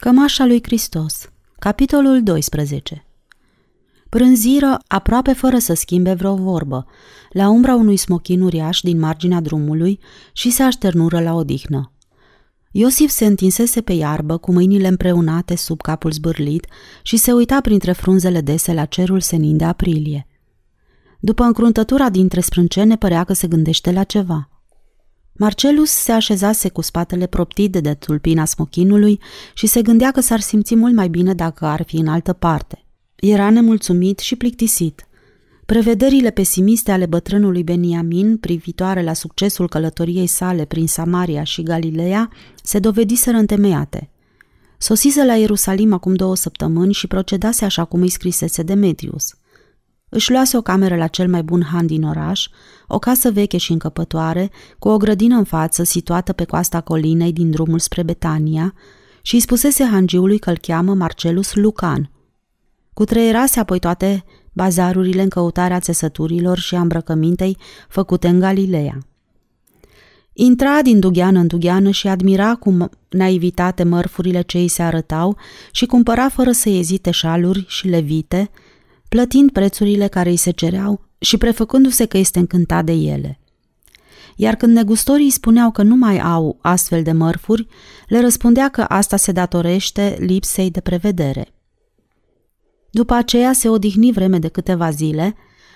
Cămașa lui Hristos Capitolul 12 Prânziră aproape fără să schimbe vreo vorbă, la umbra unui smochin uriaș din marginea drumului și se așternură la odihnă. Iosif se întinsese pe iarbă cu mâinile împreunate sub capul zbârlit și se uita printre frunzele dese la cerul senin de aprilie. După încruntătura dintre sprâncene părea că se gândește la ceva – Marcelus se așezase cu spatele proptit de tulpina smochinului și se gândea că s-ar simți mult mai bine dacă ar fi în altă parte. Era nemulțumit și plictisit. Prevederile pesimiste ale bătrânului Beniamin privitoare la succesul călătoriei sale prin Samaria și Galileea se dovediseră întemeiate. Sosise la Ierusalim acum două săptămâni și procedase așa cum îi scrisese Demetrius – își luase o cameră la cel mai bun han din oraș, o casă veche și încăpătoare, cu o grădină în față situată pe coasta colinei din drumul spre Betania și îi spusese hangiului că îl cheamă Marcelus Lucan. Cutreierase apoi toate bazarurile în căutarea țesăturilor și a îmbrăcămintei făcute în Galileea. Intra din dugheană în dugheană și admira cu naivitate mărfurile ce îi se arătau și cumpăra fără să ezite șaluri și levite, plătind prețurile care îi se cereau și prefăcându-se că este încântat de ele. Iar când negustorii îi spuneau că nu mai au astfel de mărfuri, le răspundea că asta se datorește lipsei de prevedere. După aceea se odihni vreme de câteva zile,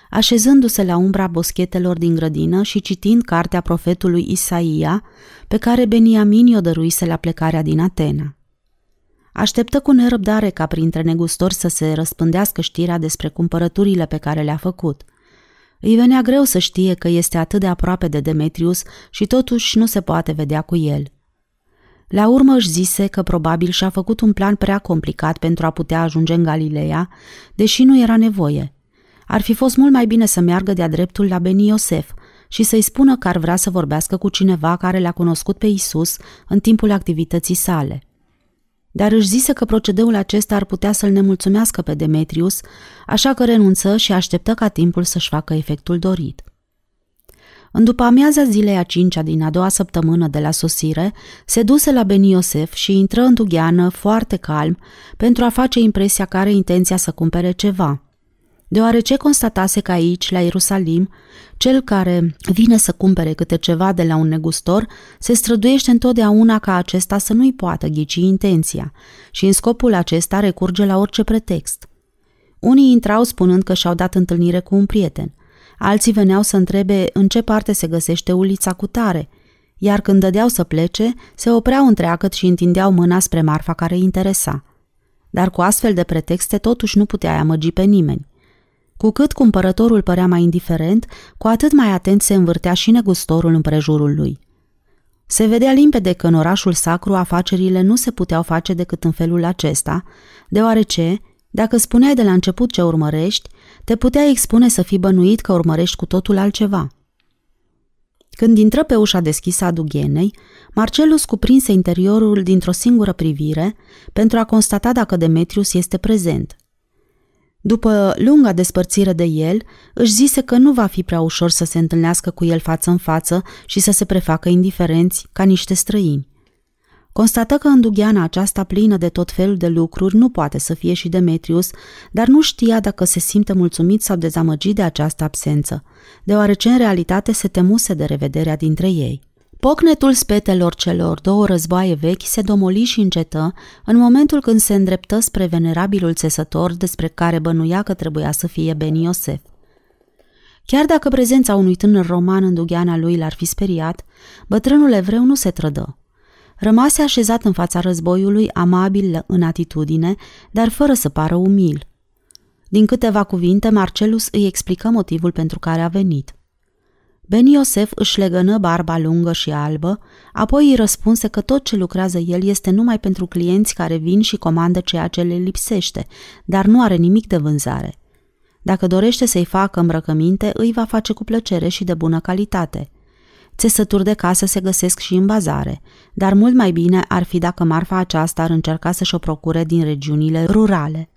așezându-se la umbra boschetelor din grădină și citind cartea profetului Isaia, pe care Beniamin i-o dăruise la plecarea din Atena. Așteptă cu nerăbdare ca printre negustori să se răspândească știrea despre cumpărăturile pe care le-a făcut. Îi venea greu să știe că este atât de aproape de Demetrius și totuși nu se poate vedea cu el. La urmă își zise că probabil și-a făcut un plan prea complicat pentru a putea ajunge în Galileea, deși nu era nevoie. Ar fi fost mult mai bine să meargă de-a dreptul la Beni Iosef și să-i spună că ar vrea să vorbească cu cineva care le-a cunoscut pe Isus în timpul activității sale – dar își zise că procedeul acesta ar putea să-l nemulțumească pe Demetrius, așa că renunță și așteptă ca timpul să-și facă efectul dorit. În după amiaza zilei a cincea din a doua săptămână de la sosire, se duse la Ben Iosef și intră în dugheană foarte calm pentru a face impresia că are intenția să cumpere ceva – deoarece constatase că aici, la Ierusalim, cel care vine să cumpere câte ceva de la un negustor se străduiește întotdeauna ca acesta să nu-i poată ghici intenția și în scopul acesta recurge la orice pretext. Unii intrau spunând că și-au dat întâlnire cu un prieten, alții veneau să întrebe în ce parte se găsește ulița cu tare, iar când dădeau să plece, se opreau întreagăt și întindeau mâna spre marfa care îi interesa. Dar cu astfel de pretexte totuși nu putea amăgi pe nimeni. Cu cât cumpărătorul părea mai indiferent, cu atât mai atent se învârtea și negustorul împrejurul lui. Se vedea limpede că în orașul sacru afacerile nu se puteau face decât în felul acesta, deoarece, dacă spuneai de la început ce urmărești, te putea expune să fii bănuit că urmărești cu totul altceva. Când intră pe ușa deschisă a dughenei, Marcelus cuprinse interiorul dintr-o singură privire pentru a constata dacă Demetrius este prezent – după lunga despărțire de el, își zise că nu va fi prea ușor să se întâlnească cu el față în față și să se prefacă indiferenți ca niște străini. Constată că în dugheana aceasta plină de tot felul de lucruri nu poate să fie și Demetrius, dar nu știa dacă se simte mulțumit sau dezamăgit de această absență, deoarece în realitate se temuse de revederea dintre ei. Pocnetul spetelor celor două războaie vechi se domoli și încetă în momentul când se îndreptă spre venerabilul țesător despre care bănuia că trebuia să fie Ben Iosef. Chiar dacă prezența unui tânăr roman în dugheana lui l-ar fi speriat, bătrânul evreu nu se trădă. Rămase așezat în fața războiului, amabil în atitudine, dar fără să pară umil. Din câteva cuvinte, Marcelus îi explică motivul pentru care a venit – Ben Iosef își legănă barba lungă și albă, apoi îi răspunse că tot ce lucrează el este numai pentru clienți care vin și comandă ceea ce le lipsește, dar nu are nimic de vânzare. Dacă dorește să-i facă îmbrăcăminte, îi va face cu plăcere și de bună calitate. Țesături de casă se găsesc și în bazare, dar mult mai bine ar fi dacă marfa aceasta ar încerca să-și o procure din regiunile rurale.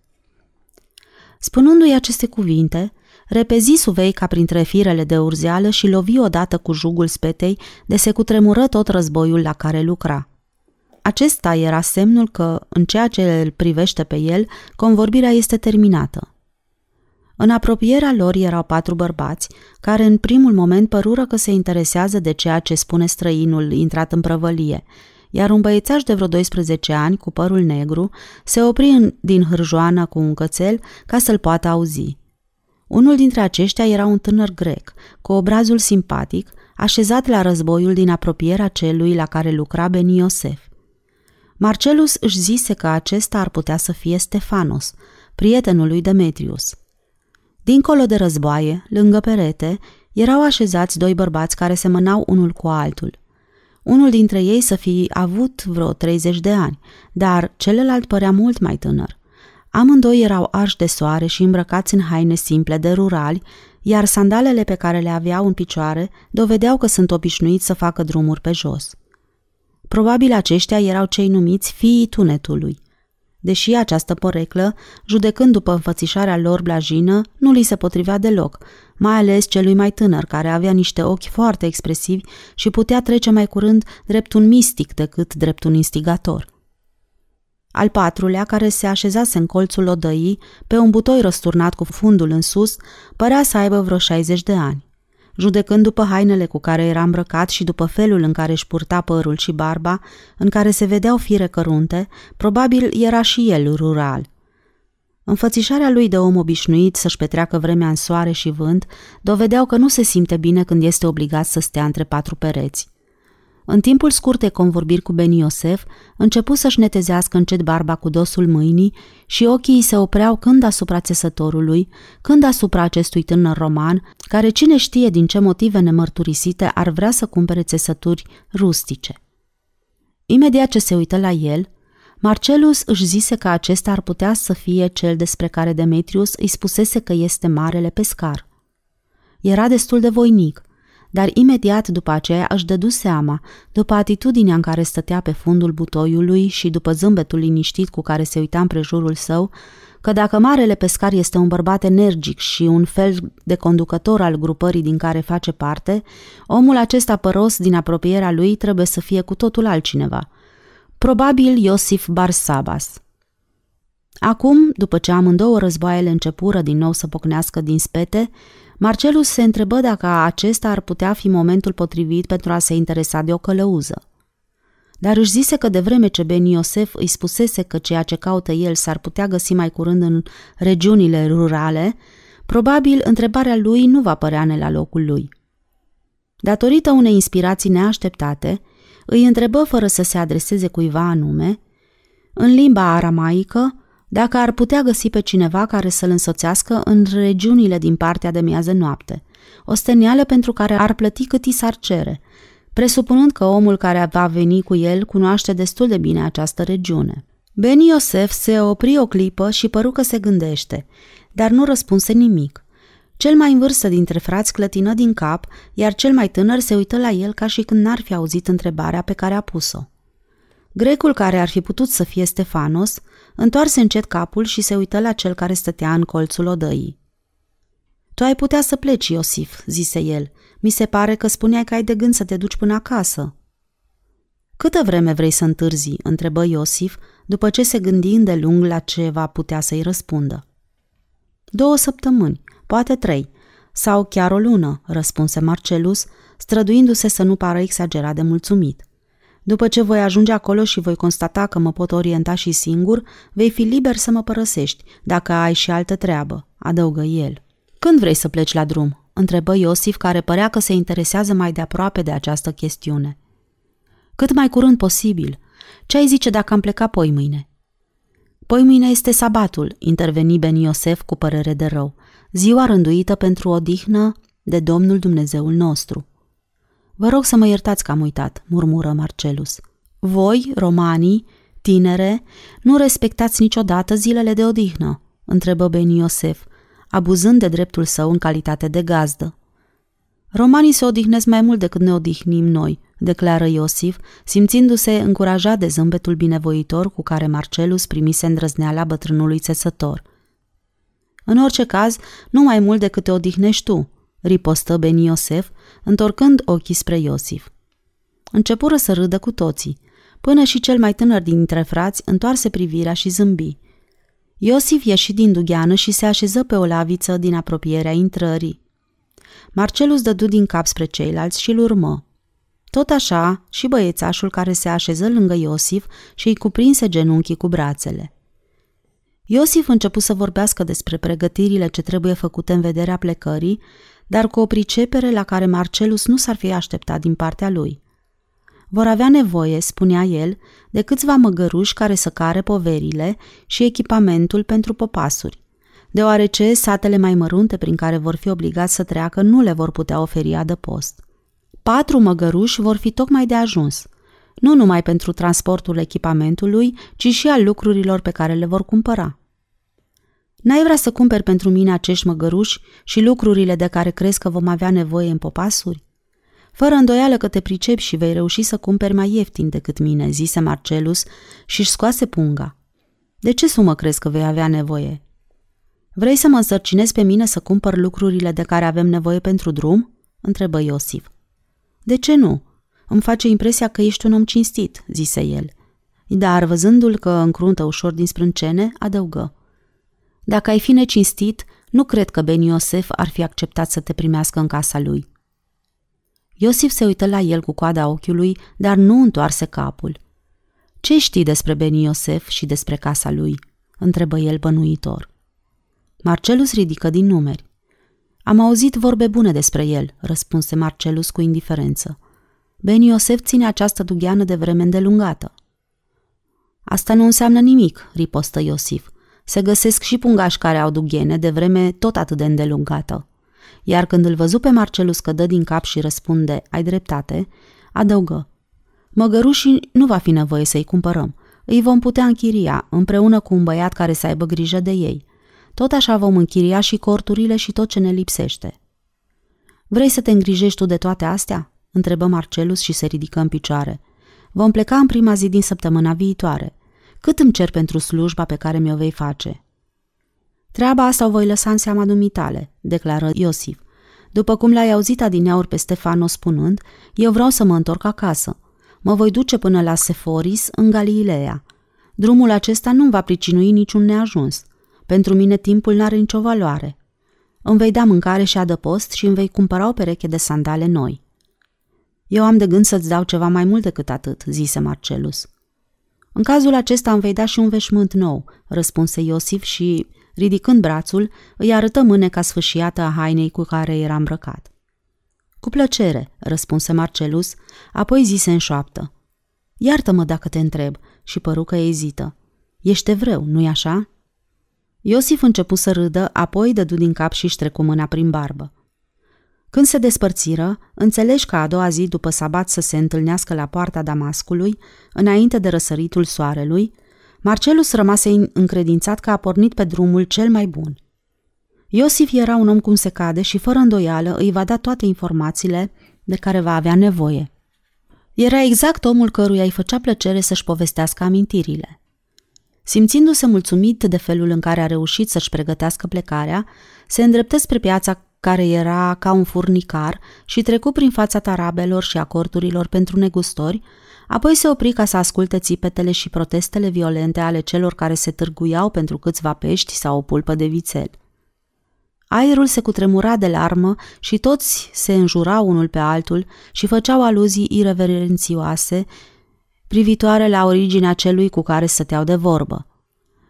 Spunându-i aceste cuvinte, repezi suveica printre firele de urzeală și lovi odată cu jugul spetei de se cutremură tot războiul la care lucra. Acesta era semnul că, în ceea ce îl privește pe el, convorbirea este terminată. În apropierea lor erau patru bărbați, care în primul moment părură că se interesează de ceea ce spune străinul intrat în prăvălie, iar un băiețaș de vreo 12 ani, cu părul negru, se opri în, din hârjoană cu un cățel ca să-l poată auzi. Unul dintre aceștia era un tânăr grec, cu obrazul simpatic, așezat la războiul din apropierea celui la care lucra Beni Iosef. Marcelus își zise că acesta ar putea să fie Stefanos, prietenul lui Demetrius. Dincolo de războaie, lângă perete, erau așezați doi bărbați care semănau unul cu altul. Unul dintre ei să fi avut vreo 30 de ani, dar celălalt părea mult mai tânăr. Amândoi erau arși de soare și îmbrăcați în haine simple de rurali, iar sandalele pe care le aveau în picioare dovedeau că sunt obișnuiți să facă drumuri pe jos. Probabil aceștia erau cei numiți fiii tunetului. Deși această poreclă, judecând după înfățișarea lor blajină, nu li se potrivea deloc, mai ales celui mai tânăr, care avea niște ochi foarte expresivi și putea trece mai curând drept un mistic decât drept un instigator. Al patrulea, care se așezase în colțul odăii, pe un butoi răsturnat cu fundul în sus, părea să aibă vreo 60 de ani. Judecând după hainele cu care era îmbrăcat și după felul în care își purta părul și barba, în care se vedeau fire cărunte, probabil era și el rural. Înfățișarea lui de om obișnuit să-și petreacă vremea în soare și vânt dovedeau că nu se simte bine când este obligat să stea între patru pereți. În timpul scurtei convorbiri cu Ben Iosef, începu să-și netezească încet barba cu dosul mâinii și ochii îi se opreau când asupra țesătorului, când asupra acestui tânăr roman, care cine știe din ce motive nemărturisite ar vrea să cumpere țesături rustice. Imediat ce se uită la el, Marcelus își zise că acesta ar putea să fie cel despre care Demetrius îi spusese că este marele pescar. Era destul de voinic, dar imediat după aceea își dădu seama, după atitudinea în care stătea pe fundul butoiului și după zâmbetul liniștit cu care se uita împrejurul său, că dacă marele pescar este un bărbat energic și un fel de conducător al grupării din care face parte, omul acesta păros din apropierea lui trebuie să fie cu totul altcineva. Probabil Iosif Barsabas. Acum, după ce amândouă războaiele începură din nou să pocnească din spete, Marcelus se întrebă dacă acesta ar putea fi momentul potrivit pentru a se interesa de o călăuză. Dar își zise că de vreme ce Ben Iosef îi spusese că ceea ce caută el s-ar putea găsi mai curând în regiunile rurale, probabil întrebarea lui nu va părea la locul lui. Datorită unei inspirații neașteptate, îi întrebă fără să se adreseze cuiva anume, în limba aramaică, dacă ar putea găsi pe cineva care să-l însoțească în regiunile din partea de miază noapte, o stenială pentru care ar plăti cât i s-ar cere, presupunând că omul care va veni cu el cunoaște destul de bine această regiune. Ben Iosef se opri o clipă și păru că se gândește, dar nu răspunse nimic. Cel mai în vârstă dintre frați clătină din cap, iar cel mai tânăr se uită la el ca și când n-ar fi auzit întrebarea pe care a pus-o. Grecul care ar fi putut să fie Stefanos întoarse încet capul și se uită la cel care stătea în colțul odăii. Tu ai putea să pleci, Iosif, zise el. Mi se pare că spuneai că ai de gând să te duci până acasă. Câtă vreme vrei să întârzi? întrebă Iosif, după ce se gândi îndelung la ce va putea să-i răspundă. Două săptămâni, poate trei, sau chiar o lună, răspunse Marcelus, străduindu-se să nu pară exagerat de mulțumit. După ce voi ajunge acolo și voi constata că mă pot orienta și singur, vei fi liber să mă părăsești, dacă ai și altă treabă, adăugă el. Când vrei să pleci la drum? întrebă Iosif, care părea că se interesează mai de aproape de această chestiune. Cât mai curând posibil. Ce ai zice dacă am plecat poi mâine? Poi mâine este sabatul, interveni Ben Iosef cu părere de rău, ziua rânduită pentru odihnă de Domnul Dumnezeul nostru. Vă rog să mă iertați că am uitat, murmură Marcelus. Voi, romanii, tinere, nu respectați niciodată zilele de odihnă, întrebă Ben Iosef, abuzând de dreptul său în calitate de gazdă. Romanii se odihnesc mai mult decât ne odihnim noi, declară Iosif, simțindu-se încurajat de zâmbetul binevoitor cu care Marcelus primise îndrăzneala bătrânului țesător. În orice caz, nu mai mult decât te odihnești tu, ripostă Ben Iosef, întorcând ochii spre Iosif. Începură să râdă cu toții. până și cel mai tânăr dintre frați întoarse privirea și zâmbi. Iosif ieși din dugheană și se așeză pe o laviță din apropierea intrării. Marcelus dădu din cap spre ceilalți și îl urmă. Tot așa și băiețașul care se așeză lângă Iosif și îi cuprinse genunchii cu brațele. Iosif început să vorbească despre pregătirile ce trebuie făcute în vederea plecării, dar cu o pricepere la care Marcelus nu s-ar fi așteptat din partea lui. Vor avea nevoie, spunea el, de câțiva măgăruși care să care poverile și echipamentul pentru popasuri, deoarece satele mai mărunte prin care vor fi obligați să treacă nu le vor putea oferi adăpost. Patru măgăruși vor fi tocmai de ajuns, nu numai pentru transportul echipamentului, ci și al lucrurilor pe care le vor cumpăra. N-ai vrea să cumperi pentru mine acești măgăruși și lucrurile de care crezi că vom avea nevoie în popasuri? Fără îndoială că te pricepi și vei reuși să cumperi mai ieftin decât mine, zise Marcelus și își scoase punga. De ce sumă crezi că vei avea nevoie? Vrei să mă însărcinezi pe mine să cumpăr lucrurile de care avem nevoie pentru drum? întrebă Iosif. De ce nu? Îmi face impresia că ești un om cinstit, zise el. Dar, văzându-l că încruntă ușor din sprâncene, adăugă. Dacă ai fi necinstit, nu cred că Ben Iosef ar fi acceptat să te primească în casa lui. Iosif se uită la el cu coada ochiului, dar nu întoarse capul. Ce știi despre Ben Iosef și despre casa lui?" întrebă el bănuitor. Marcelus ridică din numeri. Am auzit vorbe bune despre el, răspunse Marcelus cu indiferență. Ben Iosef ține această dugheană de vreme îndelungată. Asta nu înseamnă nimic, ripostă Iosif. Se găsesc și pungași care au dughene de vreme tot atât de îndelungată. Iar când îl văzu pe Marcelus că dă din cap și răspunde, ai dreptate, adăugă. Măgărușii nu va fi nevoie să-i cumpărăm. Îi vom putea închiria, împreună cu un băiat care să aibă grijă de ei. Tot așa vom închiria și corturile și tot ce ne lipsește. Vrei să te îngrijești tu de toate astea? întrebă Marcelus și se ridică în picioare. Vom pleca în prima zi din săptămâna viitoare. Cât îmi cer pentru slujba pe care mi-o vei face?" Treaba asta o voi lăsa în seama dumitale, declară Iosif. După cum l-ai auzit adineauri pe Stefano spunând, eu vreau să mă întorc acasă. Mă voi duce până la Seforis, în Galileea. Drumul acesta nu va pricinui niciun neajuns. Pentru mine timpul n-are nicio valoare. Îmi vei da mâncare și adăpost și îmi vei cumpăra o pereche de sandale noi. Eu am de gând să-ți dau ceva mai mult decât atât, zise Marcelus. În cazul acesta îmi vei da și un veșmânt nou, răspunse Iosif și, ridicând brațul, îi arătă mâneca sfâșiată a hainei cu care era îmbrăcat. Cu plăcere, răspunse Marcelus, apoi zise în șoaptă. Iartă-mă dacă te întreb, și păru că ezită. Ești evreu, nu-i așa? Iosif începu să râdă, apoi dădu din cap și-și trecu mâna prin barbă. Când se despărțiră, înțelegi că a doua zi după sabat să se întâlnească la poarta Damascului, înainte de răsăritul soarelui, Marcelus rămase încredințat că a pornit pe drumul cel mai bun. Iosif era un om cum se cade și fără îndoială îi va da toate informațiile de care va avea nevoie. Era exact omul căruia îi făcea plăcere să-și povestească amintirile. Simțindu-se mulțumit de felul în care a reușit să-și pregătească plecarea, se îndreptă spre piața care era ca un furnicar și trecu prin fața tarabelor și acordurilor pentru negustori, apoi se opri ca să asculte țipetele și protestele violente ale celor care se târguiau pentru câțiva pești sau o pulpă de vițel. Aerul se cutremura de larmă și toți se înjurau unul pe altul și făceau aluzii irreverențioase privitoare la originea celui cu care stăteau de vorbă.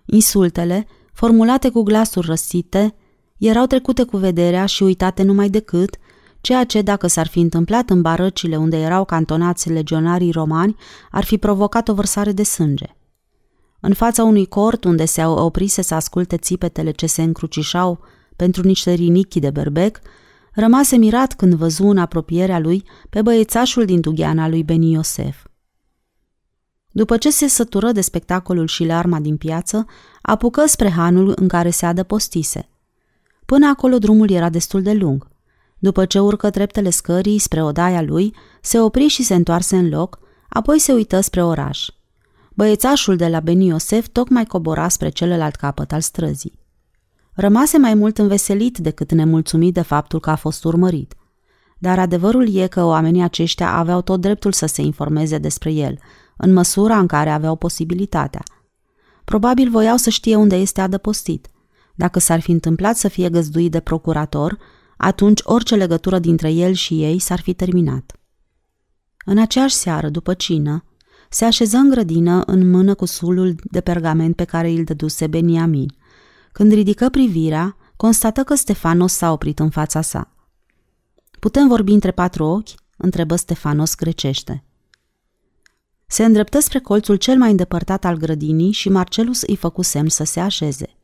Insultele, formulate cu glasuri răsite, erau trecute cu vederea și uitate numai decât, ceea ce, dacă s-ar fi întâmplat în barăcile unde erau cantonați legionarii romani, ar fi provocat o vărsare de sânge. În fața unui cort unde se oprise să asculte țipetele ce se încrucișau pentru niște rinichi de berbec, rămase mirat când văzu în apropierea lui pe băiețașul din dugheana lui Beni Iosef. După ce se sătură de spectacolul și larma din piață, apucă spre hanul în care se adăpostise – Până acolo drumul era destul de lung. După ce urcă treptele scării spre odaia lui, se opri și se întoarse în loc, apoi se uită spre oraș. Băiețașul de la Beni Iosef tocmai cobora spre celălalt capăt al străzii. Rămase mai mult înveselit decât nemulțumit de faptul că a fost urmărit. Dar adevărul e că oamenii aceștia aveau tot dreptul să se informeze despre el, în măsura în care aveau posibilitatea. Probabil voiau să știe unde este adăpostit. Dacă s-ar fi întâmplat să fie găzduit de procurator, atunci orice legătură dintre el și ei s-ar fi terminat. În aceeași seară, după cină, se așeză în grădină în mână cu sulul de pergament pe care îl dăduse Beniamin. Când ridică privirea, constată că Stefanos s-a oprit în fața sa. Putem vorbi între patru ochi? întrebă Stefanos grecește. Se îndreptă spre colțul cel mai îndepărtat al grădinii și Marcelus îi făcu semn să se așeze.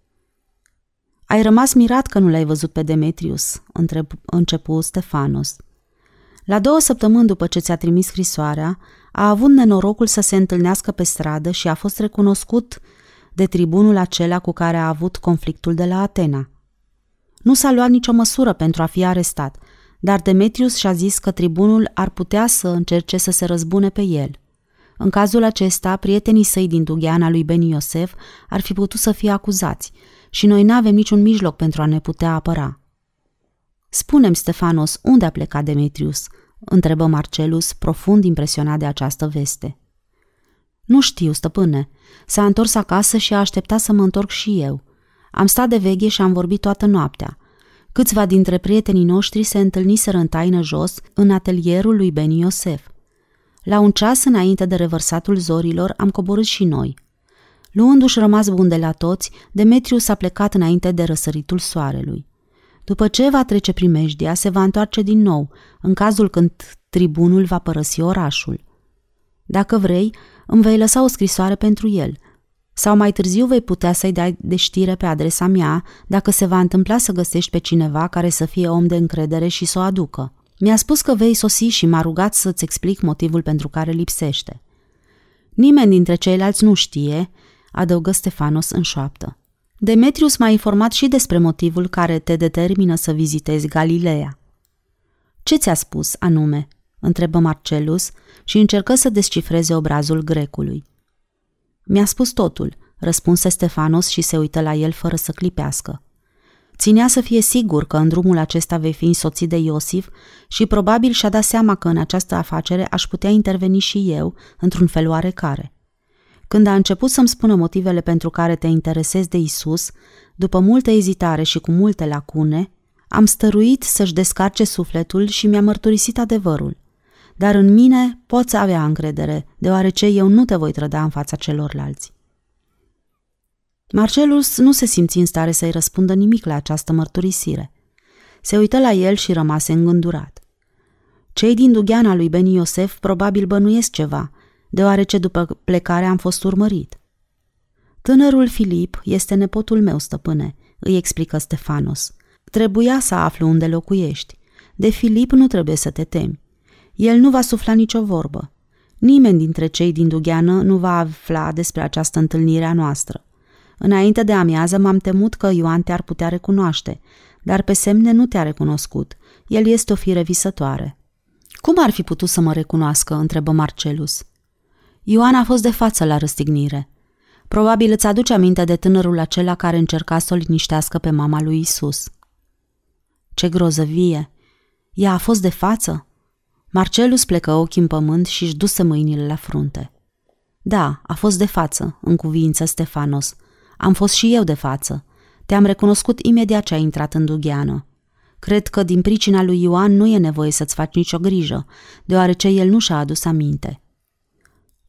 Ai rămas mirat că nu l-ai văzut pe Demetrius?" întreb, începu Stefanos. La două săptămâni după ce ți-a trimis scrisoarea, a avut nenorocul să se întâlnească pe stradă și a fost recunoscut de tribunul acela cu care a avut conflictul de la Atena. Nu s-a luat nicio măsură pentru a fi arestat, dar Demetrius și-a zis că tribunul ar putea să încerce să se răzbune pe el. În cazul acesta, prietenii săi din Dugheana lui Beni Iosef ar fi putut să fie acuzați și noi n-avem niciun mijloc pentru a ne putea apăra. Spunem, Stefanos, unde a plecat Demetrius?" întrebă Marcelus, profund impresionat de această veste. Nu știu, stăpâne. S-a întors acasă și a așteptat să mă întorc și eu. Am stat de veghe și am vorbit toată noaptea. Câțiva dintre prietenii noștri se întâlniseră în taină jos, în atelierul lui Beni Iosef. La un ceas înainte de revărsatul zorilor am coborât și noi. Luându-și rămas bun de la toți, Demetrius a plecat înainte de răsăritul soarelui. După ce va trece primejdia, se va întoarce din nou, în cazul când tribunul va părăsi orașul. Dacă vrei, îmi vei lăsa o scrisoare pentru el. Sau mai târziu vei putea să-i dai de știre pe adresa mea dacă se va întâmpla să găsești pe cineva care să fie om de încredere și să o aducă. Mi-a spus că vei sosi și m-a rugat să-ți explic motivul pentru care lipsește. Nimeni dintre ceilalți nu știe, adăugă Stefanos în șoaptă. Demetrius m-a informat și despre motivul care te determină să vizitezi Galileea. Ce ți-a spus, anume? întrebă Marcelus și încercă să descifreze obrazul grecului. Mi-a spus totul, răspunse Stefanos și se uită la el fără să clipească. Ținea să fie sigur că în drumul acesta vei fi însoțit de Iosif și probabil și-a dat seama că în această afacere aș putea interveni și eu, într-un fel oarecare. Când a început să-mi spună motivele pentru care te interesezi de Isus, după multă ezitare și cu multe lacune, am stăruit să-și descarce sufletul și mi-a mărturisit adevărul. Dar în mine poți avea încredere, deoarece eu nu te voi trăda în fața celorlalți. Marcelus nu se simți în stare să-i răspundă nimic la această mărturisire. Se uită la el și rămase îngândurat. Cei din dugheana lui Beni Iosef probabil bănuiesc ceva, deoarece după plecare am fost urmărit. Tânărul Filip este nepotul meu, stăpâne, îi explică Stefanos. Trebuia să aflu unde locuiești. De Filip nu trebuie să te temi. El nu va sufla nicio vorbă. Nimeni dintre cei din Dugheană nu va afla despre această întâlnire a noastră. Înainte de amiază m-am temut că Ioan te-ar putea recunoaște, dar pe semne nu te-a recunoscut. El este o fire visătoare. Cum ar fi putut să mă recunoască? întrebă Marcelus. Ioan a fost de față la răstignire. Probabil îți aduce aminte de tânărul acela care încerca să o liniștească pe mama lui Isus. Ce grozăvie! Ea a fost de față? Marcelus plecă ochii în pământ și își duse mâinile la frunte. Da, a fost de față, în cuvință Stefanos. Am fost și eu de față. Te-am recunoscut imediat ce ai intrat în dugheană. Cred că din pricina lui Ioan nu e nevoie să-ți faci nicio grijă, deoarece el nu și-a adus aminte.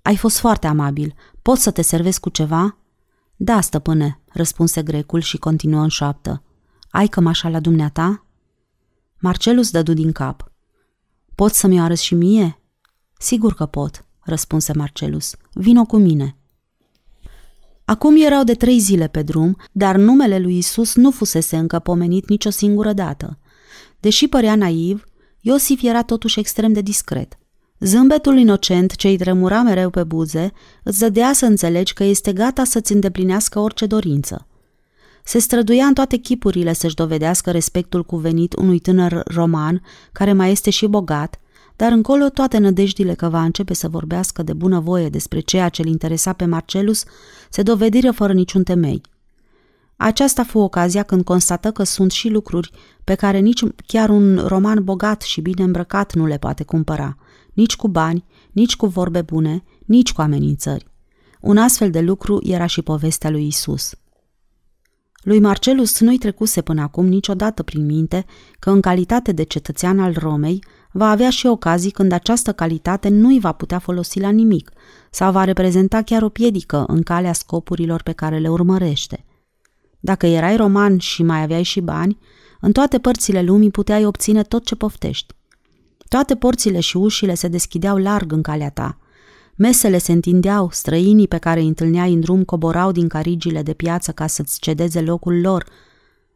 Ai fost foarte amabil. Pot să te servesc cu ceva?" Da, stăpâne," răspunse grecul și continuă în șoaptă. Ai cămașa la dumneata?" Marcelus dădu din cap. Poți să mi-o arăți și mie?" Sigur că pot," răspunse Marcelus. Vino cu mine." Acum erau de trei zile pe drum, dar numele lui Isus nu fusese încă pomenit nicio singură dată. Deși părea naiv, Iosif era totuși extrem de discret – Zâmbetul inocent ce îi tremura mereu pe buze îți dădea să înțelegi că este gata să-ți îndeplinească orice dorință. Se străduia în toate chipurile să-și dovedească respectul cuvenit unui tânăr roman care mai este și bogat, dar încolo toate nădejdile că va începe să vorbească de bună voie despre ceea ce îl interesa pe Marcelus se dovediră fără niciun temei. Aceasta fu ocazia când constată că sunt și lucruri pe care nici chiar un roman bogat și bine îmbrăcat nu le poate cumpăra – nici cu bani, nici cu vorbe bune, nici cu amenințări. Un astfel de lucru era și povestea lui Isus. Lui Marcelus nu-i trecuse până acum niciodată prin minte că în calitate de cetățean al Romei va avea și ocazii când această calitate nu îi va putea folosi la nimic sau va reprezenta chiar o piedică în calea scopurilor pe care le urmărește. Dacă erai roman și mai aveai și bani, în toate părțile lumii puteai obține tot ce poftești. Toate porțile și ușile se deschideau larg în calea ta. Mesele se întindeau, străinii pe care îi întâlneai în drum coborau din carigile de piață ca să-ți cedeze locul lor.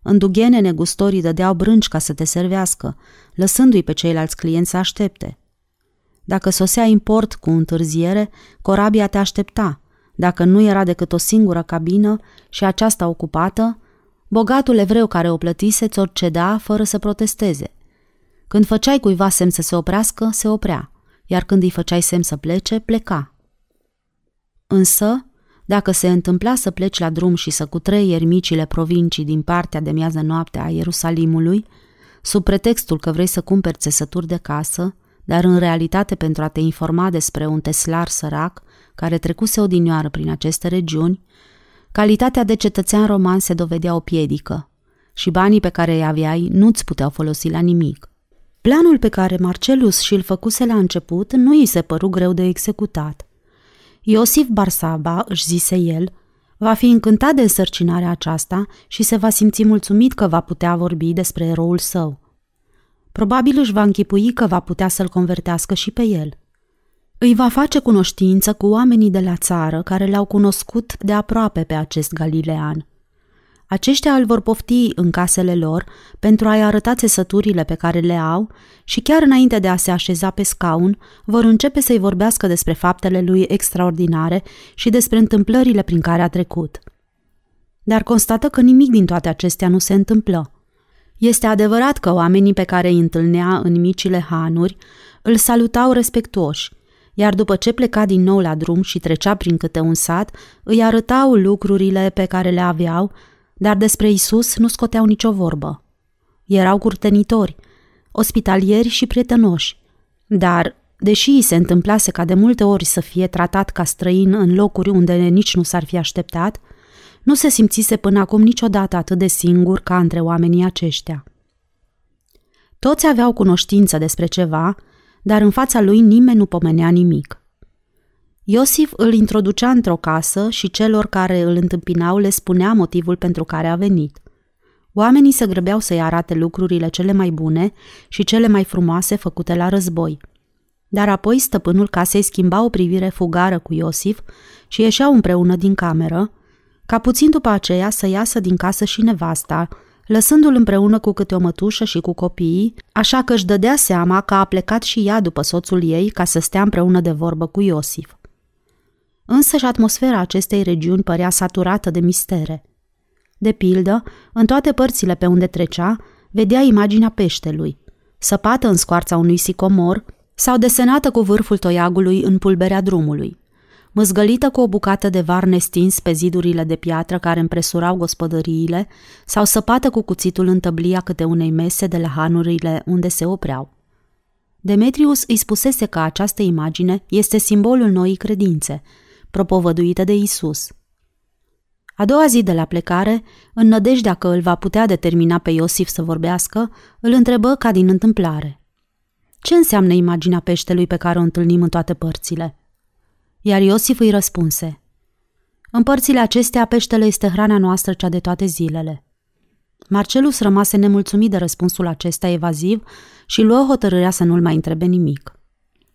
În dughene negustorii dădeau brânci ca să te servească, lăsându-i pe ceilalți clienți să aștepte. Dacă sosea import cu întârziere, corabia te aștepta. Dacă nu era decât o singură cabină și aceasta ocupată, bogatul evreu care o plătise ți-o ceda fără să protesteze. Când făceai cuiva semn să se oprească, se oprea, iar când îi făceai semn să plece, pleca. Însă, dacă se întâmpla să pleci la drum și să cutreieri micile provincii din partea de miază noapte a Ierusalimului, sub pretextul că vrei să cumperi țesături de casă, dar în realitate pentru a te informa despre un teslar sărac care trecuse odinioară prin aceste regiuni, calitatea de cetățean roman se dovedea o piedică și banii pe care îi aveai nu-ți puteau folosi la nimic. Planul pe care Marcelus și-l făcuse la început nu îi se păru greu de executat. Iosif Barsaba, își zise el, va fi încântat de însărcinarea aceasta și se va simți mulțumit că va putea vorbi despre eroul său. Probabil își va închipui că va putea să-l convertească și pe el. Îi va face cunoștință cu oamenii de la țară care l-au cunoscut de aproape pe acest galilean. Aceștia îl vor pofti în casele lor pentru a-i arăta țesăturile pe care le au și chiar înainte de a se așeza pe scaun, vor începe să-i vorbească despre faptele lui extraordinare și despre întâmplările prin care a trecut. Dar constată că nimic din toate acestea nu se întâmplă. Este adevărat că oamenii pe care îi întâlnea în micile hanuri îl salutau respectuoși, iar după ce pleca din nou la drum și trecea prin câte un sat, îi arătau lucrurile pe care le aveau, dar despre Isus nu scoteau nicio vorbă. Erau curtenitori, ospitalieri și prietenoși, dar, deși îi se întâmplase ca de multe ori să fie tratat ca străin în locuri unde nici nu s-ar fi așteptat, nu se simțise până acum niciodată atât de singur ca între oamenii aceștia. Toți aveau cunoștință despre ceva, dar în fața lui nimeni nu pomenea nimic. Iosif îl introducea într-o casă și celor care îl întâmpinau le spunea motivul pentru care a venit. Oamenii se grăbeau să-i arate lucrurile cele mai bune și cele mai frumoase făcute la război. Dar apoi stăpânul casei schimba o privire fugară cu Iosif și ieșeau împreună din cameră, ca puțin după aceea să iasă din casă și nevasta, lăsându-l împreună cu câte o mătușă și cu copiii, așa că își dădea seama că a plecat și ea după soțul ei ca să stea împreună de vorbă cu Iosif. Însă și atmosfera acestei regiuni părea saturată de mistere. De pildă, în toate părțile pe unde trecea, vedea imaginea peștelui, săpată în scoarța unui sicomor sau desenată cu vârful toiagului în pulberea drumului măzgălită cu o bucată de var nestins pe zidurile de piatră care împresurau gospodăriile sau săpată cu cuțitul în tăblia câte unei mese de la hanurile unde se opreau. Demetrius îi spusese că această imagine este simbolul noii credințe, propovăduită de Isus. A doua zi de la plecare, în nădejdea că îl va putea determina pe Iosif să vorbească, îl întrebă ca din întâmplare. Ce înseamnă imaginea peștelui pe care o întâlnim în toate părțile? Iar Iosif îi răspunse, În părțile acestea peștele este hrana noastră cea de toate zilele. Marcelus rămase nemulțumit de răspunsul acesta evaziv și luă hotărârea să nu-l mai întrebe nimic.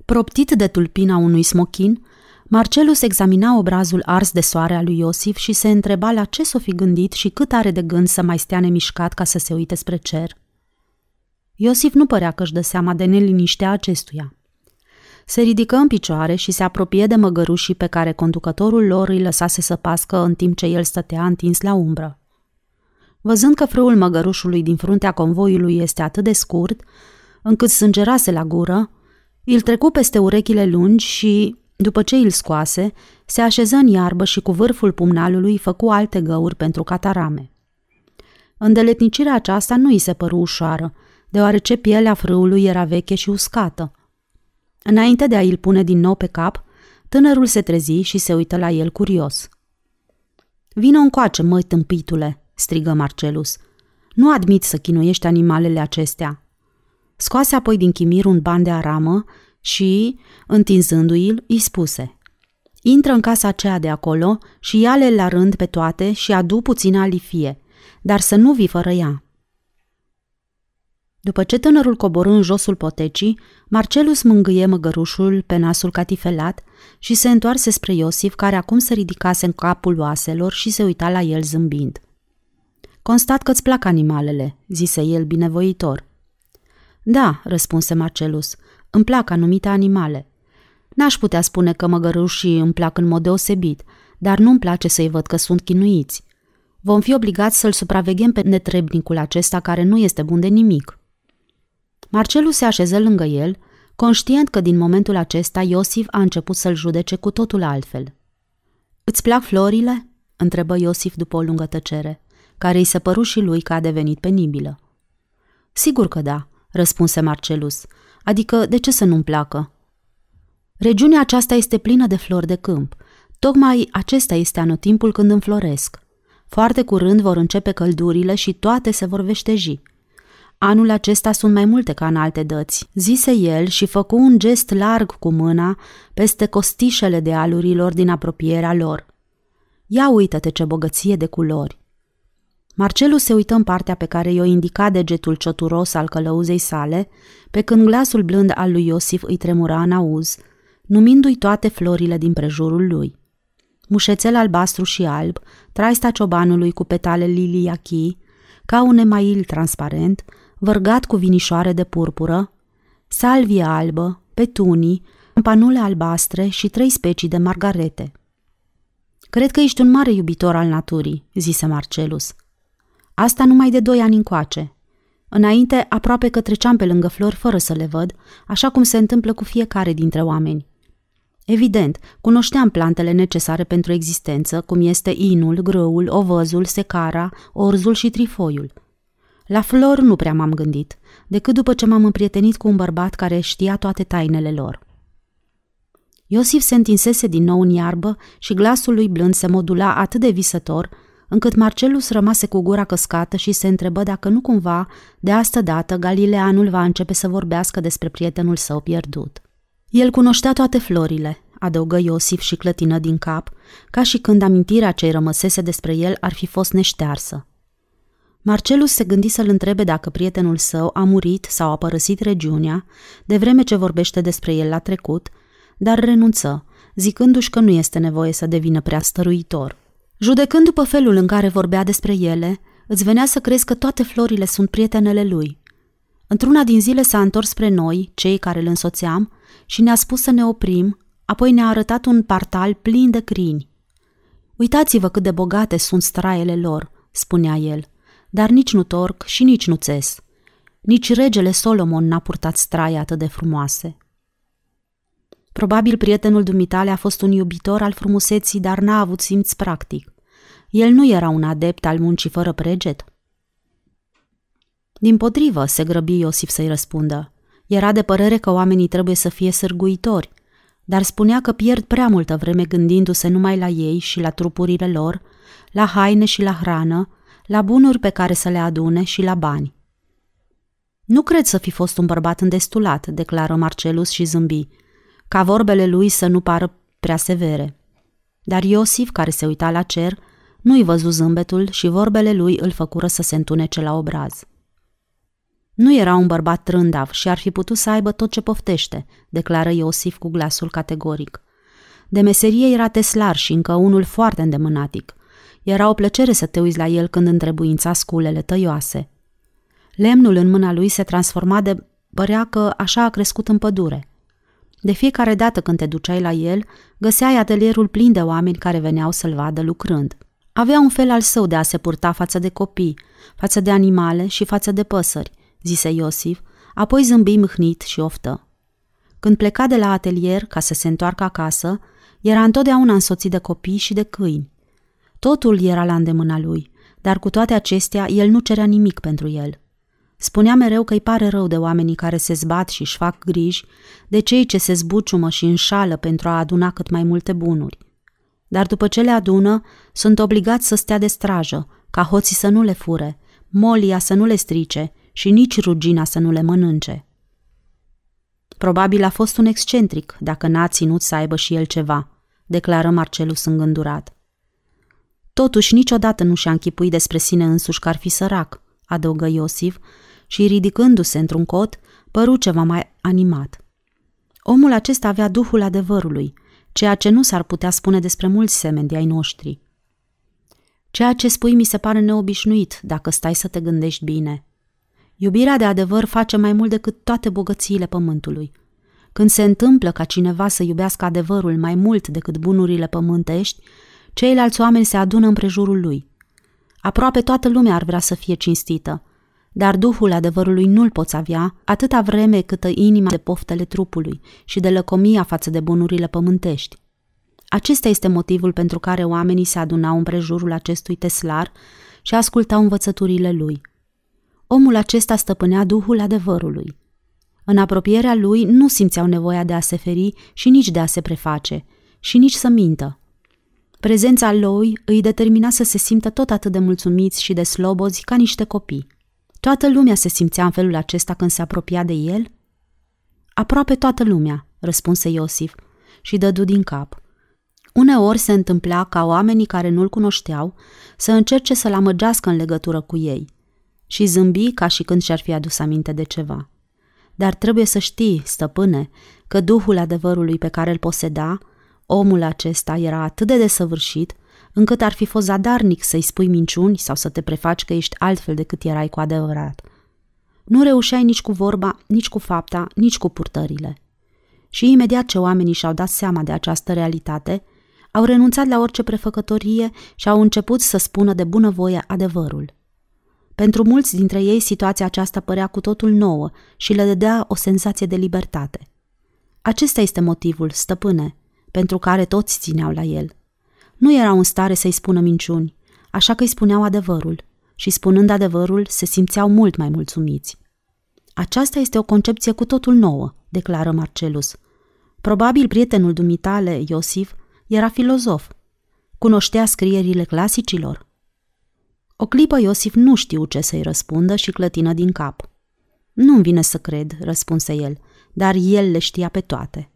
Proptit de tulpina unui smochin, Marcelus examina obrazul ars de soare al lui Iosif și se întreba la ce s-o fi gândit și cât are de gând să mai stea nemișcat ca să se uite spre cer. Iosif nu părea că își dă seama de neliniștea acestuia. Se ridică în picioare și se apropie de măgărușii pe care conducătorul lor îi lăsase să pască în timp ce el stătea întins la umbră. Văzând că frâul măgărușului din fruntea convoiului este atât de scurt, încât sângerase la gură, îl trecu peste urechile lungi și, după ce îl scoase, se așeză în iarbă și cu vârful pumnalului făcu alte găuri pentru catarame. Îndeletnicirea aceasta nu îi se păru ușoară, deoarece pielea frâului era veche și uscată – Înainte de a îl pune din nou pe cap, Tânărul se trezi și se uită la el curios. Vino încoace, măi tâmpitule, strigă Marcelus. Nu admit să chinuiești animalele acestea. Scoase apoi din chimir un ban de aramă și, întinzându-i, îi spuse Intră în casa aceea de acolo și ia-le la rând pe toate și adu puțină alifie, dar să nu vii fără ea. După ce tânărul coborâ în josul potecii, Marcelus mângâie măgărușul pe nasul catifelat și se întoarse spre Iosif, care acum se ridicase în capul oaselor și se uita la el zâmbind. Constat că îți plac animalele, zise el binevoitor. Da, răspunse Marcelus, îmi plac anumite animale. N-aș putea spune că măgărușii îmi plac în mod deosebit, dar nu-mi place să-i văd că sunt chinuiți. Vom fi obligați să-l supraveghem pe netrebnicul acesta care nu este bun de nimic. Marcelu se așeză lângă el, conștient că din momentul acesta Iosif a început să-l judece cu totul altfel. Îți plac florile?" întrebă Iosif după o lungă tăcere, care îi se păru și lui că a devenit penibilă. Sigur că da," răspunse Marcelus, adică de ce să nu-mi placă? Regiunea aceasta este plină de flori de câmp. Tocmai acesta este anotimpul când înfloresc. Foarte curând vor începe căldurile și toate se vor veșteji. Anul acesta sunt mai multe ca în alte dăți, zise el și făcu un gest larg cu mâna peste costișele de alurilor din apropierea lor. Ia uită-te ce bogăție de culori! Marcelu se uită în partea pe care i-o indica degetul cioturos al călăuzei sale, pe când glasul blând al lui Iosif îi tremura în auz, numindu-i toate florile din prejurul lui. Mușețel albastru și alb, traista ciobanului cu petale liliachii, ca un email transparent, vărgat cu vinișoare de purpură, salvie albă, petunii, panule albastre și trei specii de margarete. Cred că ești un mare iubitor al naturii, zise Marcelus. Asta numai de doi ani încoace. Înainte, aproape că treceam pe lângă flori fără să le văd, așa cum se întâmplă cu fiecare dintre oameni. Evident, cunoșteam plantele necesare pentru existență, cum este inul, grăul, ovăzul, secara, orzul și trifoiul – la flori nu prea m-am gândit, decât după ce m-am împrietenit cu un bărbat care știa toate tainele lor. Iosif se întinsese din nou în iarbă și glasul lui blând se modula atât de visător, încât Marcelus rămase cu gura căscată și se întrebă dacă nu cumva, de asta dată, Galileanul va începe să vorbească despre prietenul său pierdut. El cunoștea toate florile, adăugă Iosif și clătină din cap, ca și când amintirea ce rămăsese despre el ar fi fost neștearsă. Marcelus se gândi să-l întrebe dacă prietenul său a murit sau a părăsit regiunea, de vreme ce vorbește despre el la trecut, dar renunță, zicându-și că nu este nevoie să devină prea stăruitor. Judecând după felul în care vorbea despre ele, îți venea să crezi că toate florile sunt prietenele lui. Într-una din zile s-a întors spre noi, cei care îl însoțeam, și ne-a spus să ne oprim, apoi ne-a arătat un partal plin de crini. Uitați-vă cât de bogate sunt straiele lor, spunea el dar nici nu torc și nici nu țes. Nici regele Solomon n-a purtat straie atât de frumoase. Probabil prietenul dumitale a fost un iubitor al frumuseții, dar n-a avut simț practic. El nu era un adept al muncii fără preget. Din potrivă, se grăbi Iosif să-i răspundă. Era de părere că oamenii trebuie să fie sârguitori, dar spunea că pierd prea multă vreme gândindu-se numai la ei și la trupurile lor, la haine și la hrană, la bunuri pe care să le adune și la bani. Nu cred să fi fost un bărbat îndestulat, declară Marcelus și zâmbi, ca vorbele lui să nu pară prea severe. Dar Iosif, care se uita la cer, nu-i văzu zâmbetul și vorbele lui îl făcură să se întunece la obraz. Nu era un bărbat trândav și ar fi putut să aibă tot ce poftește, declară Iosif cu glasul categoric. De meserie era teslar și încă unul foarte îndemânatic – era o plăcere să te uiți la el când întrebuința sculele tăioase. Lemnul în mâna lui se transforma de părea că așa a crescut în pădure. De fiecare dată când te duceai la el, găseai atelierul plin de oameni care veneau să-l vadă lucrând. Avea un fel al său de a se purta față de copii, față de animale și față de păsări, zise Iosif, apoi zâmbi mâhnit și oftă. Când pleca de la atelier ca să se întoarcă acasă, era întotdeauna însoțit de copii și de câini. Totul era la îndemâna lui, dar cu toate acestea el nu cerea nimic pentru el. Spunea mereu că îi pare rău de oamenii care se zbat și își fac griji, de cei ce se zbuciumă și înșală pentru a aduna cât mai multe bunuri. Dar după ce le adună, sunt obligați să stea de strajă, ca hoții să nu le fure, molia să nu le strice și nici rugina să nu le mănânce. Probabil a fost un excentric, dacă n-a ținut să aibă și el ceva, declară Marcelus îngândurat. Totuși, niciodată nu și-a închipuit despre sine însuși că ar fi sărac, adăugă Iosif, și ridicându-se într-un cot, păru ceva mai animat. Omul acesta avea duhul adevărului, ceea ce nu s-ar putea spune despre mulți semeni de ai noștri. Ceea ce spui mi se pare neobișnuit dacă stai să te gândești bine. Iubirea de adevăr face mai mult decât toate bogățiile pământului. Când se întâmplă ca cineva să iubească adevărul mai mult decât bunurile pământești, ceilalți oameni se adună împrejurul lui. Aproape toată lumea ar vrea să fie cinstită, dar duhul adevărului nu-l poți avea atâta vreme câtă inima de poftele trupului și de lăcomia față de bunurile pământești. Acesta este motivul pentru care oamenii se adunau împrejurul acestui teslar și ascultau învățăturile lui. Omul acesta stăpânea duhul adevărului. În apropierea lui nu simțeau nevoia de a se feri și nici de a se preface, și nici să mintă. Prezența lui îi determina să se simtă tot atât de mulțumiți și de slobozi ca niște copii. Toată lumea se simțea în felul acesta când se apropia de el? Aproape toată lumea, răspunse Iosif și dădu din cap. Uneori se întâmpla ca oamenii care nu-l cunoșteau să încerce să-l amăgească în legătură cu ei și zâmbi ca și când și-ar fi adus aminte de ceva. Dar trebuie să știi, stăpâne, că duhul adevărului pe care îl poseda, omul acesta era atât de desăvârșit încât ar fi fost zadarnic să-i spui minciuni sau să te prefaci că ești altfel decât erai cu adevărat. Nu reușeai nici cu vorba, nici cu fapta, nici cu purtările. Și imediat ce oamenii și-au dat seama de această realitate, au renunțat la orice prefăcătorie și au început să spună de bunăvoie adevărul. Pentru mulți dintre ei situația aceasta părea cu totul nouă și le dădea o senzație de libertate. Acesta este motivul, stăpâne, pentru care toți țineau la el – nu erau în stare să-i spună minciuni, așa că îi spuneau adevărul și spunând adevărul se simțeau mult mai mulțumiți. Aceasta este o concepție cu totul nouă, declară Marcelus. Probabil prietenul dumitale, Iosif, era filozof. Cunoștea scrierile clasicilor? O clipă Iosif nu știu ce să-i răspundă și clătină din cap. Nu-mi vine să cred, răspunse el, dar el le știa pe toate.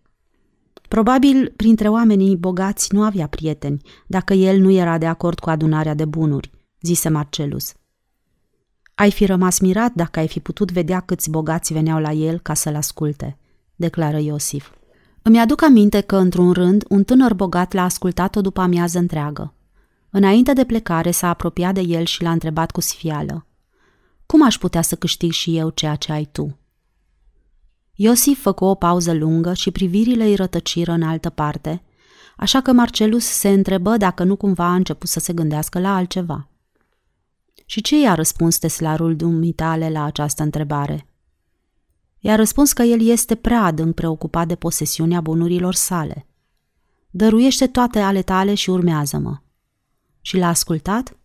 Probabil, printre oamenii bogați nu avea prieteni, dacă el nu era de acord cu adunarea de bunuri, zise Marcelus. Ai fi rămas mirat dacă ai fi putut vedea câți bogați veneau la el ca să-l asculte, declară Iosif. Îmi aduc aminte că, într-un rând, un tânăr bogat l-a ascultat-o după amiază întreagă. Înainte de plecare s-a apropiat de el și l-a întrebat cu sfială. Cum aș putea să câștig și eu ceea ce ai tu? Iosif făcu o pauză lungă și privirile îi rătăciră în altă parte, așa că Marcelus se întrebă dacă nu cumva a început să se gândească la altceva. Și ce i-a răspuns teslarul dumitale la această întrebare? I-a răspuns că el este prea adânc preocupat de posesiunea bunurilor sale. Dăruiește toate ale tale și urmează-mă. Și l-a ascultat?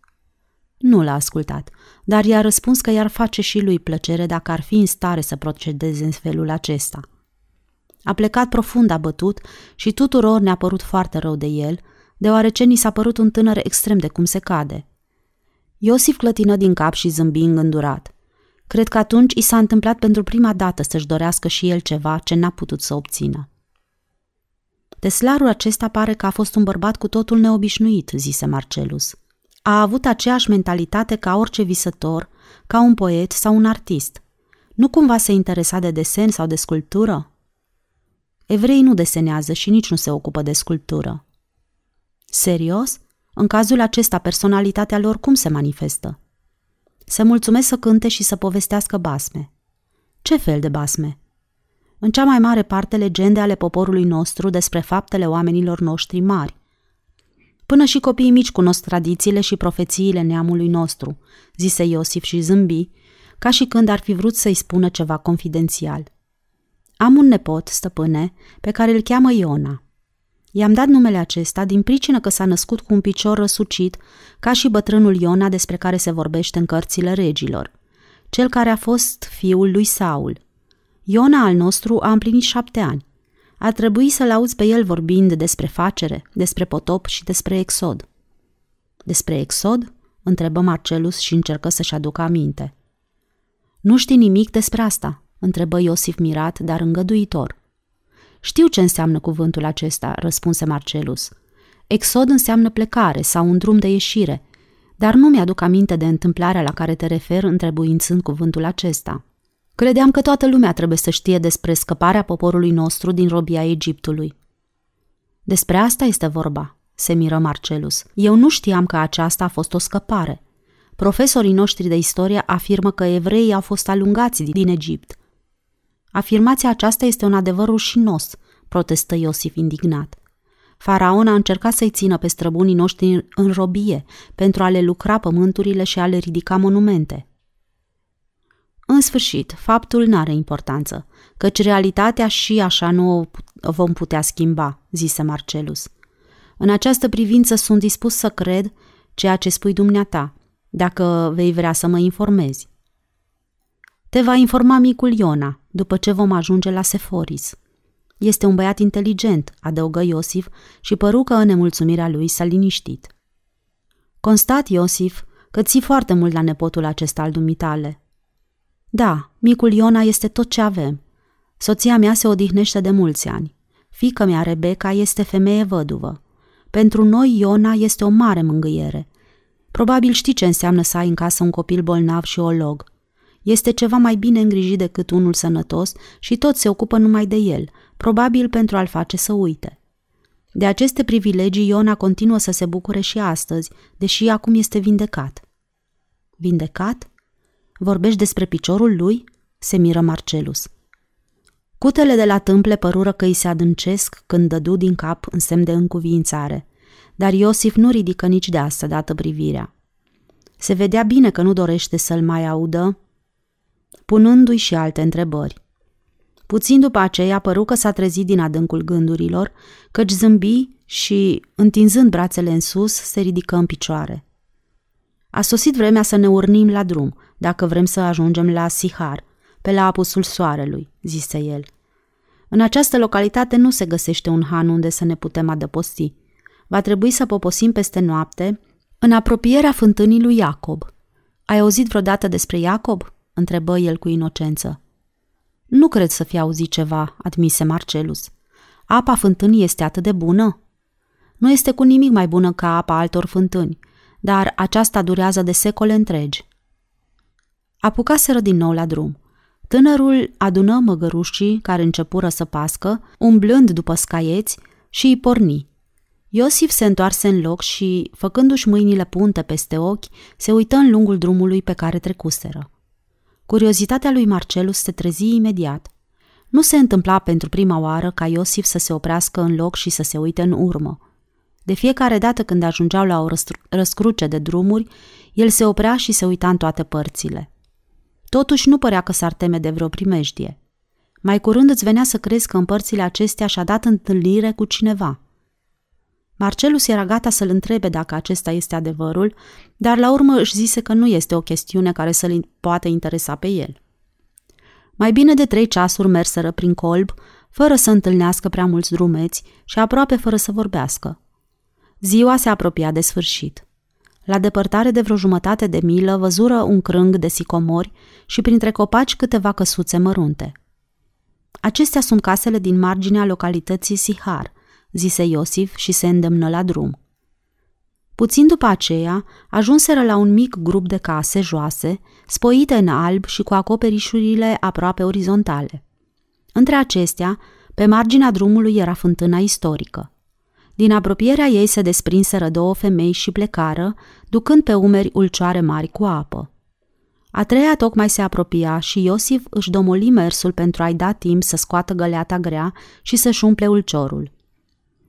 Nu l-a ascultat, dar i-a răspuns că i-ar face și lui plăcere dacă ar fi în stare să procedeze în felul acesta. A plecat profund abătut și tuturor ne-a părut foarte rău de el, deoarece ni s-a părut un tânăr extrem de cum se cade. Iosif clătină din cap și zâmbi îngândurat. Cred că atunci i s-a întâmplat pentru prima dată să-și dorească și el ceva ce n-a putut să obțină. Teslarul acesta pare că a fost un bărbat cu totul neobișnuit, zise Marcelus a avut aceeași mentalitate ca orice visător, ca un poet sau un artist. Nu cumva se interesa de desen sau de sculptură? Evreii nu desenează și nici nu se ocupă de sculptură. Serios? În cazul acesta, personalitatea lor cum se manifestă? Se mulțumesc să cânte și să povestească basme. Ce fel de basme? În cea mai mare parte legende ale poporului nostru despre faptele oamenilor noștri mari, Până și copiii mici cunosc tradițiile și profețiile neamului nostru, zise Iosif și zâmbi, ca și când ar fi vrut să-i spună ceva confidențial. Am un nepot, stăpâne, pe care îl cheamă Iona. I-am dat numele acesta din pricină că s-a născut cu un picior răsucit, ca și bătrânul Iona despre care se vorbește în cărțile regilor. cel care a fost fiul lui Saul. Iona al nostru a împlinit șapte ani. Ar trebui să-l auzi pe el vorbind despre facere, despre potop și despre exod. Despre exod? întrebă Marcelus și încercă să-și aducă aminte. Nu știi nimic despre asta, întrebă Iosif mirat, dar îngăduitor. Știu ce înseamnă cuvântul acesta, răspunse Marcelus. Exod înseamnă plecare sau un drum de ieșire, dar nu mi-aduc aminte de întâmplarea la care te refer întrebuințând cuvântul acesta. Credeam că toată lumea trebuie să știe despre scăparea poporului nostru din robia Egiptului. Despre asta este vorba, se miră Marcelus. Eu nu știam că aceasta a fost o scăpare. Profesorii noștri de istorie afirmă că evreii au fost alungați din Egipt. Afirmația aceasta este un adevăr rușinos, protestă Iosif indignat. Faraon a încercat să-i țină pe străbunii noștri în robie pentru a le lucra pământurile și a le ridica monumente. În sfârșit, faptul n-are importanță, căci realitatea și așa nu o vom putea schimba, zise Marcelus. În această privință sunt dispus să cred ceea ce spui dumneata, dacă vei vrea să mă informezi. Te va informa micul Iona, după ce vom ajunge la Seforis. Este un băiat inteligent, adăugă Iosif și păru că în nemulțumirea lui s-a liniștit. Constat, Iosif, că ții foarte mult la nepotul acesta al dumitale. Da, micul Iona este tot ce avem. Soția mea se odihnește de mulți ani. Fica mea, Rebecca, este femeie văduvă. Pentru noi, Iona este o mare mângâiere. Probabil știi ce înseamnă să ai în casă un copil bolnav și olog. Este ceva mai bine îngrijit decât unul sănătos și tot se ocupă numai de el, probabil pentru a-l face să uite. De aceste privilegii Iona continuă să se bucure și astăzi, deși acum este vindecat. Vindecat? Vorbești despre piciorul lui? Se miră Marcelus. Cutele de la tâmple părură că îi se adâncesc când dădu din cap în semn de încuviințare, dar Iosif nu ridică nici de asta dată privirea. Se vedea bine că nu dorește să-l mai audă, punându-i și alte întrebări. Puțin după aceea păru că s-a trezit din adâncul gândurilor, căci zâmbi și, întinzând brațele în sus, se ridică în picioare. A sosit vremea să ne urnim la drum, dacă vrem să ajungem la Sihar, pe la apusul soarelui, zise el. În această localitate nu se găsește un han unde să ne putem adăposti. Va trebui să poposim peste noapte în apropierea fântânii lui Iacob. Ai auzit vreodată despre Iacob? întrebă el cu inocență. Nu cred să fi auzit ceva, admise Marcelus. Apa fântânii este atât de bună? Nu este cu nimic mai bună ca apa altor fântâni, dar aceasta durează de secole întregi. Apucaseră din nou la drum. Tânărul adună măgărușii care începură să pască, umblând după scaieți și îi porni. Iosif se întoarse în loc și, făcându-și mâinile punte peste ochi, se uită în lungul drumului pe care trecuseră. Curiozitatea lui Marcelus se trezi imediat. Nu se întâmpla pentru prima oară ca Iosif să se oprească în loc și să se uite în urmă. De fiecare dată când ajungeau la o răscruce de drumuri, el se oprea și se uita în toate părțile. Totuși nu părea că s-ar teme de vreo primejdie. Mai curând îți venea să crezi că în părțile acestea și-a dat întâlnire cu cineva. Marcelus era gata să-l întrebe dacă acesta este adevărul, dar la urmă își zise că nu este o chestiune care să-l poată interesa pe el. Mai bine de trei ceasuri merseră prin colb, fără să întâlnească prea mulți drumeți și aproape fără să vorbească. Ziua se apropia de sfârșit. La depărtare de vreo jumătate de milă văzură un crâng de sicomori și printre copaci câteva căsuțe mărunte. Acestea sunt casele din marginea localității Sihar, zise Iosif și se îndemnă la drum. Puțin după aceea, ajunseră la un mic grup de case joase, spoite în alb și cu acoperișurile aproape orizontale. Între acestea, pe marginea drumului era fântâna istorică. Din apropierea ei se desprinseră două femei și plecară, ducând pe umeri ulcioare mari cu apă. A treia tocmai se apropia și Iosif își domoli mersul pentru a-i da timp să scoată găleata grea și să-și umple ulciorul.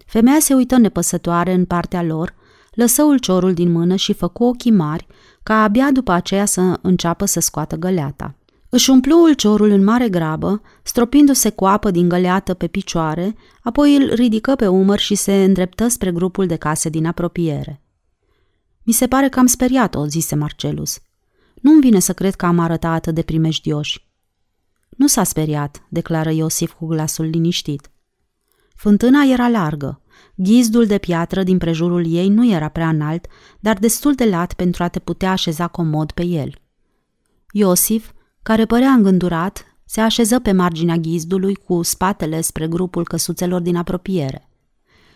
Femeia se uită nepăsătoare în partea lor, lăsă ulciorul din mână și făcu ochii mari, ca abia după aceea să înceapă să scoată găleata. Își umplu ulciorul în mare grabă, stropindu-se cu apă din găleată pe picioare, apoi îl ridică pe umăr și se îndreptă spre grupul de case din apropiere. Mi se pare că am speriat-o, zise Marcelus. Nu-mi vine să cred că am arătat atât de primejdioși. Nu s-a speriat, declară Iosif cu glasul liniștit. Fântâna era largă. Ghizdul de piatră din prejurul ei nu era prea înalt, dar destul de lat pentru a te putea așeza comod pe el. Iosif, care părea îngândurat, se așeză pe marginea ghizdului cu spatele spre grupul căsuțelor din apropiere.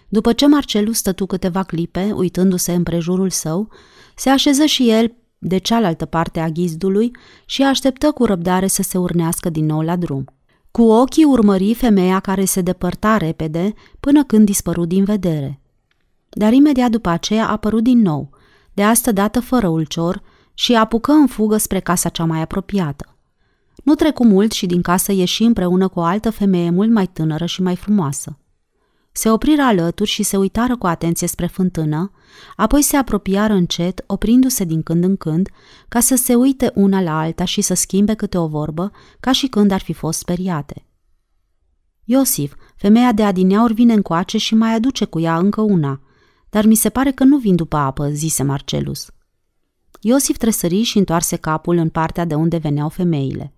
După ce Marcelu stătu câteva clipe, uitându-se împrejurul său, se așeză și el de cealaltă parte a ghizdului și așteptă cu răbdare să se urnească din nou la drum. Cu ochii urmări femeia care se depărta repede până când dispăru din vedere. Dar imediat după aceea a apărut din nou, de asta dată fără ulcior, și apucă în fugă spre casa cea mai apropiată. Nu trecu mult și din casă ieși împreună cu o altă femeie mult mai tânără și mai frumoasă. Se opriră alături și se uitară cu atenție spre fântână, apoi se apropiară încet, oprindu-se din când în când, ca să se uite una la alta și să schimbe câte o vorbă, ca și când ar fi fost speriate. Iosif, femeia de adineauri vine încoace și mai aduce cu ea încă una, dar mi se pare că nu vin după apă, zise Marcelus. Iosif tresări și întoarse capul în partea de unde veneau femeile.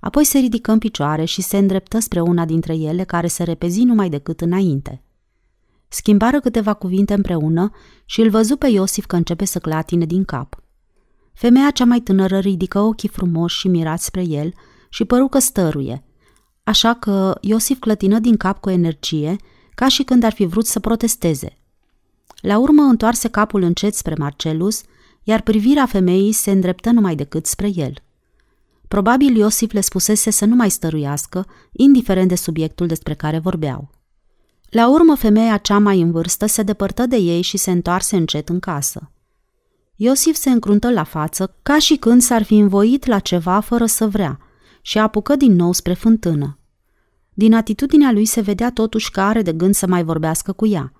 Apoi se ridică în picioare și se îndreptă spre una dintre ele care se repezi numai decât înainte. Schimbară câteva cuvinte împreună și îl văzu pe Iosif că începe să clatine din cap. Femeia cea mai tânără ridică ochii frumoși și mirați spre el și păru că stăruie, așa că Iosif clătină din cap cu energie, ca și când ar fi vrut să protesteze. La urmă întoarse capul încet spre Marcelus, iar privirea femeii se îndreptă numai decât spre el – Probabil Iosif le spusese să nu mai stăruiască, indiferent de subiectul despre care vorbeau. La urmă, femeia cea mai în vârstă se depărtă de ei și se întoarse încet în casă. Iosif se încruntă la față, ca și când s-ar fi învoit la ceva fără să vrea, și apucă din nou spre fântână. Din atitudinea lui se vedea totuși că are de gând să mai vorbească cu ea.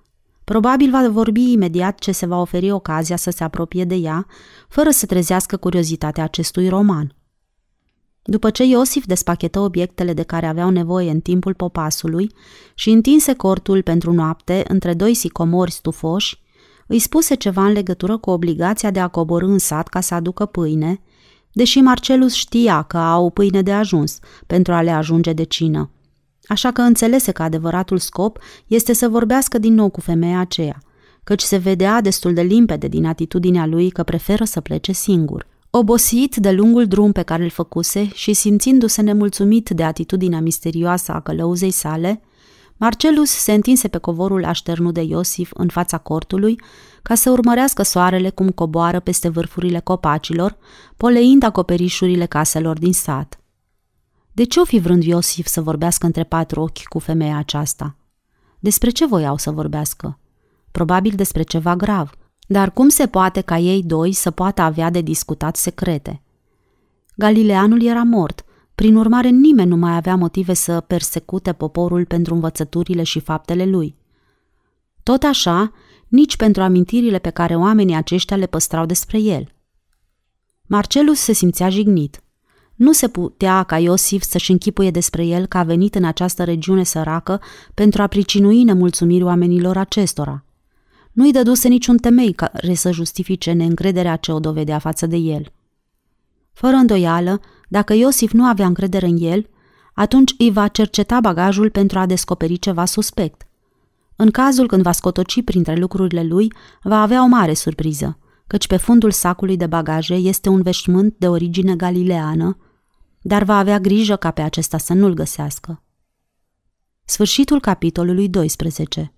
Probabil va vorbi imediat ce se va oferi ocazia să se apropie de ea, fără să trezească curiozitatea acestui roman. După ce Iosif despachetă obiectele de care aveau nevoie în timpul popasului și întinse cortul pentru noapte între doi sicomori stufoși, îi spuse ceva în legătură cu obligația de a coborâ în sat ca să aducă pâine, deși Marcelus știa că au pâine de ajuns pentru a le ajunge de cină. Așa că înțelese că adevăratul scop este să vorbească din nou cu femeia aceea, căci se vedea destul de limpede din atitudinea lui că preferă să plece singur – Obosit de lungul drum pe care îl făcuse și simțindu-se nemulțumit de atitudinea misterioasă a călăuzei sale, Marcelus se întinse pe covorul așternut de Iosif în fața cortului ca să urmărească soarele cum coboară peste vârfurile copacilor, poleind acoperișurile caselor din sat. De ce o fi vrând Iosif să vorbească între patru ochi cu femeia aceasta? Despre ce voiau să vorbească? Probabil despre ceva grav – dar cum se poate ca ei doi să poată avea de discutat secrete? Galileanul era mort, prin urmare nimeni nu mai avea motive să persecute poporul pentru învățăturile și faptele lui. Tot așa, nici pentru amintirile pe care oamenii aceștia le păstrau despre el. Marcelus se simțea jignit. Nu se putea ca Iosif să-și închipuie despre el că a venit în această regiune săracă pentru a pricinui nemulțumirii oamenilor acestora – nu-i dăduse niciun temei care să justifice neîncrederea ce o dovedea față de el. Fără îndoială, dacă Iosif nu avea încredere în el, atunci îi va cerceta bagajul pentru a descoperi ceva suspect. În cazul când va scotoci printre lucrurile lui, va avea o mare surpriză, căci pe fundul sacului de bagaje este un veșmânt de origine galileană, dar va avea grijă ca pe acesta să nu-l găsească. Sfârșitul capitolului 12